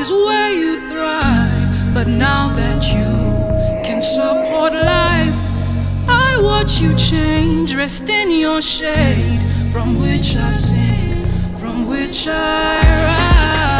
is where you thrive. But now that you can support life, I watch you change, rest in your shade, from which I sing, from which I rise.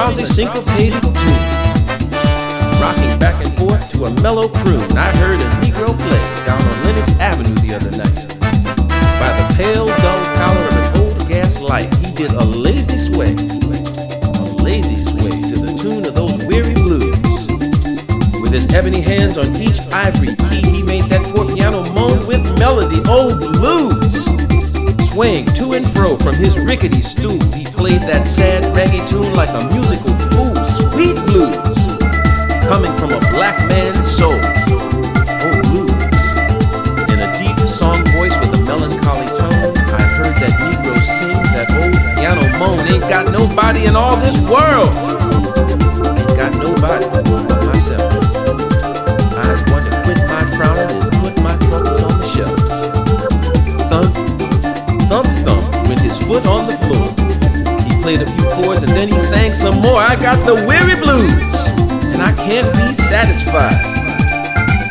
Drowsy syncopated tune. Rocking back and forth to a mellow croon, I heard a Negro play down on Lenox Avenue the other night. By the pale, dull color of an old gas light, he did a lazy sway, a lazy sway to the tune of those weary blues. With his ebony hands on each ivory key, he made that poor piano moan with melody, oh blues! Swaying to and fro from his rickety stool, he played that sad raggy tune like a musical fool, sweet blues, coming from a black man's soul, oh blues. In a deep song voice with a melancholy tone, I heard that Negro sing that old piano moan, ain't got nobody in all this world, ain't got nobody played a few chords and then he sang some more. I got the weary blues, and I can't be satisfied.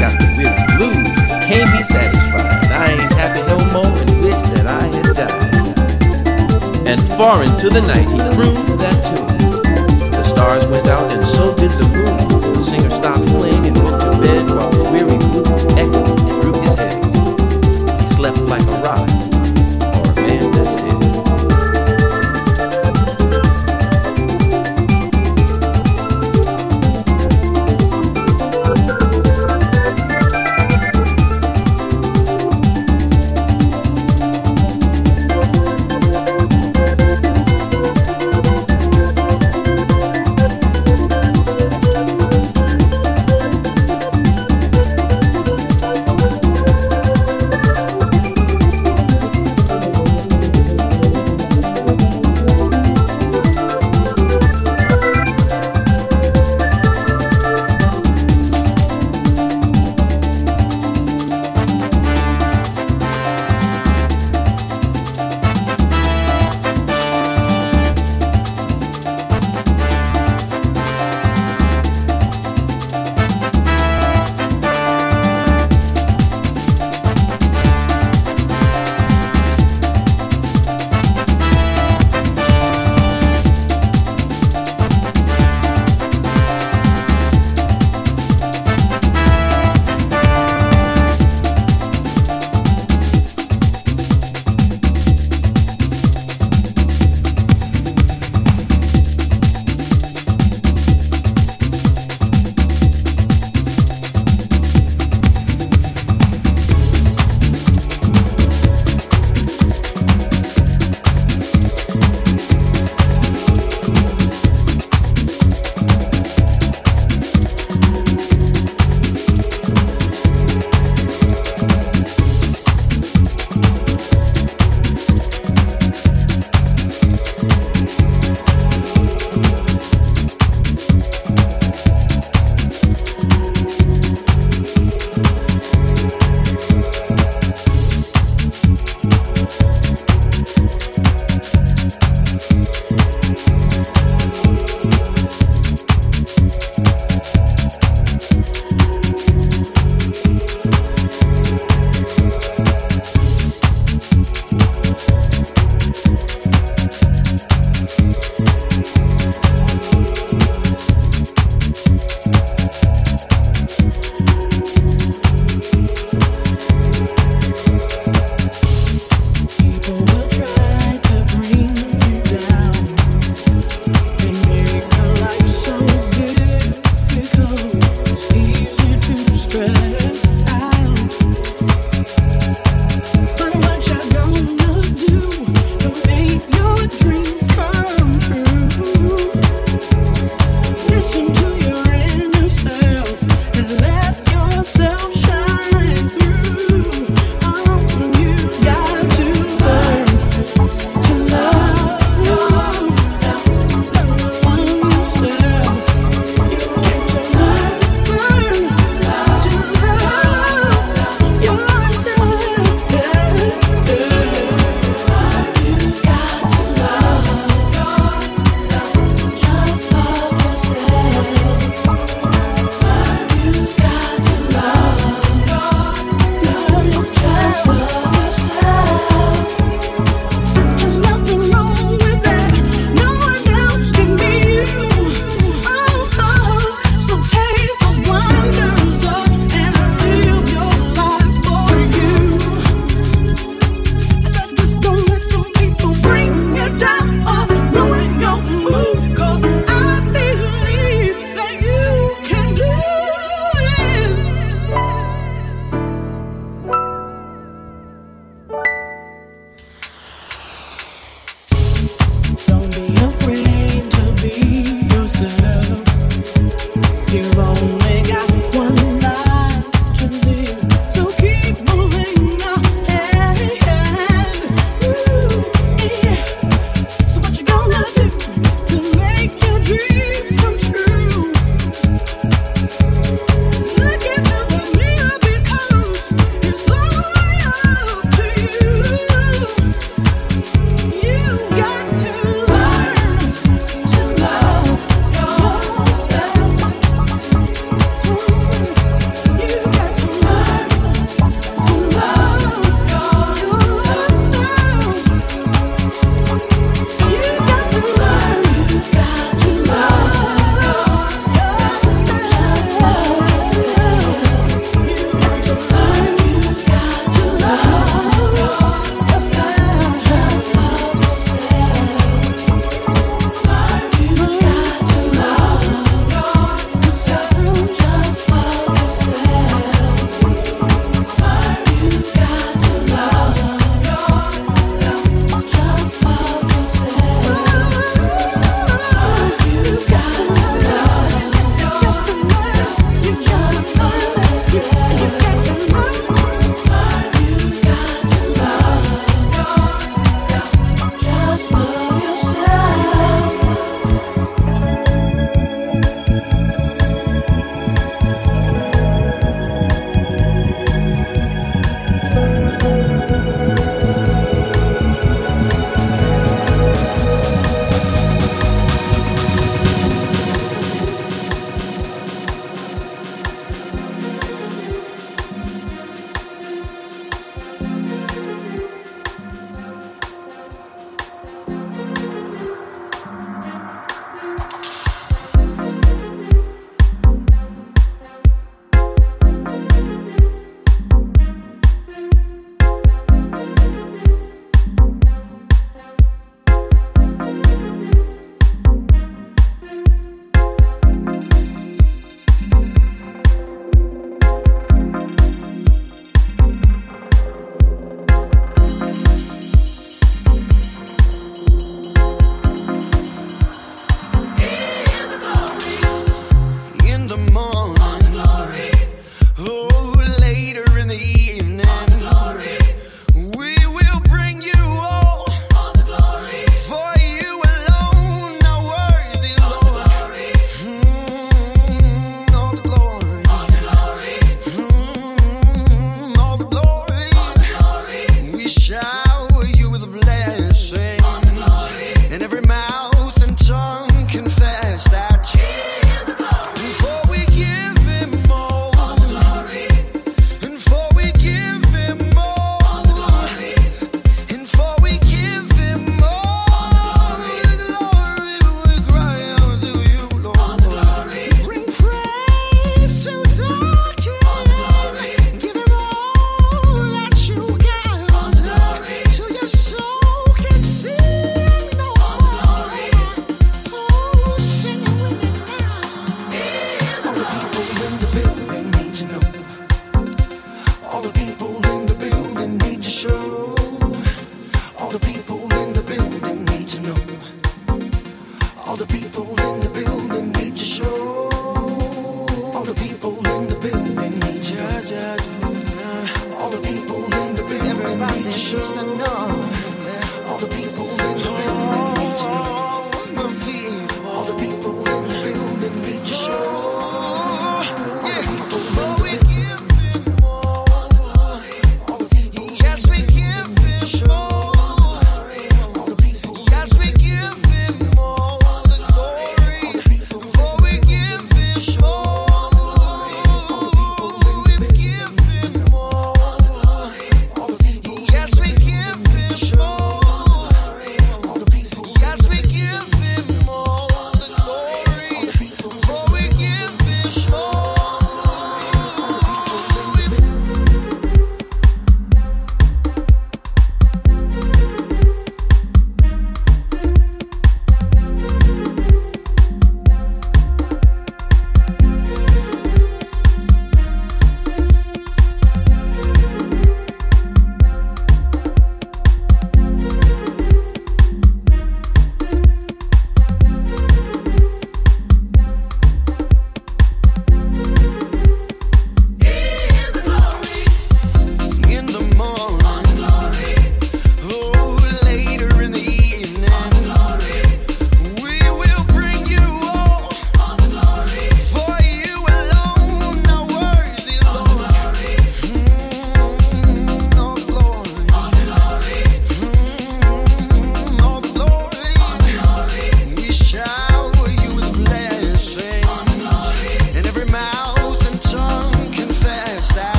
Got the weary blues, can't be satisfied. I ain't happy no more and wish that I had died. And far into the night he crooned that tune. The stars went out and so did the moon. The singer stopped playing and went to bed while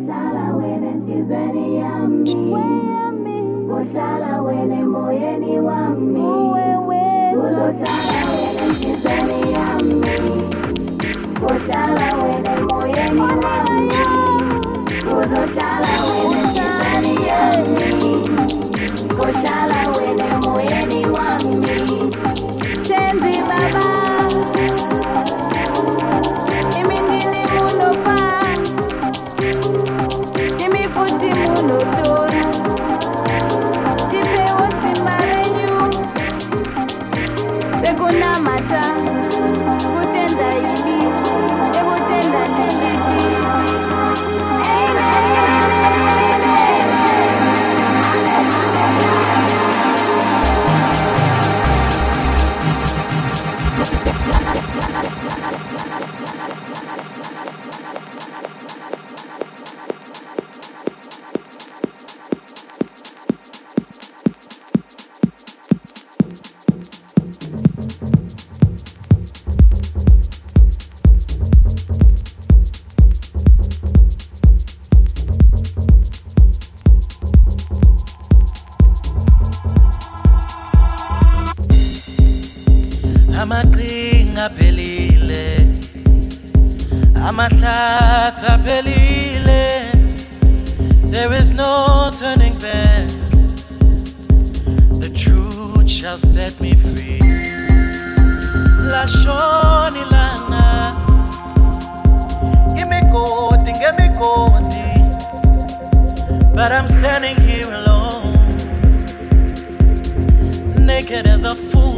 Uhlala wena enhlizweni yami. Uhlala wena emoyeni wami. Uzohlala wena enhlizweni yami. Uhlala wena emoyeni wami. Uzohlala wena enhlizweni yami. Uhlala wena as a fool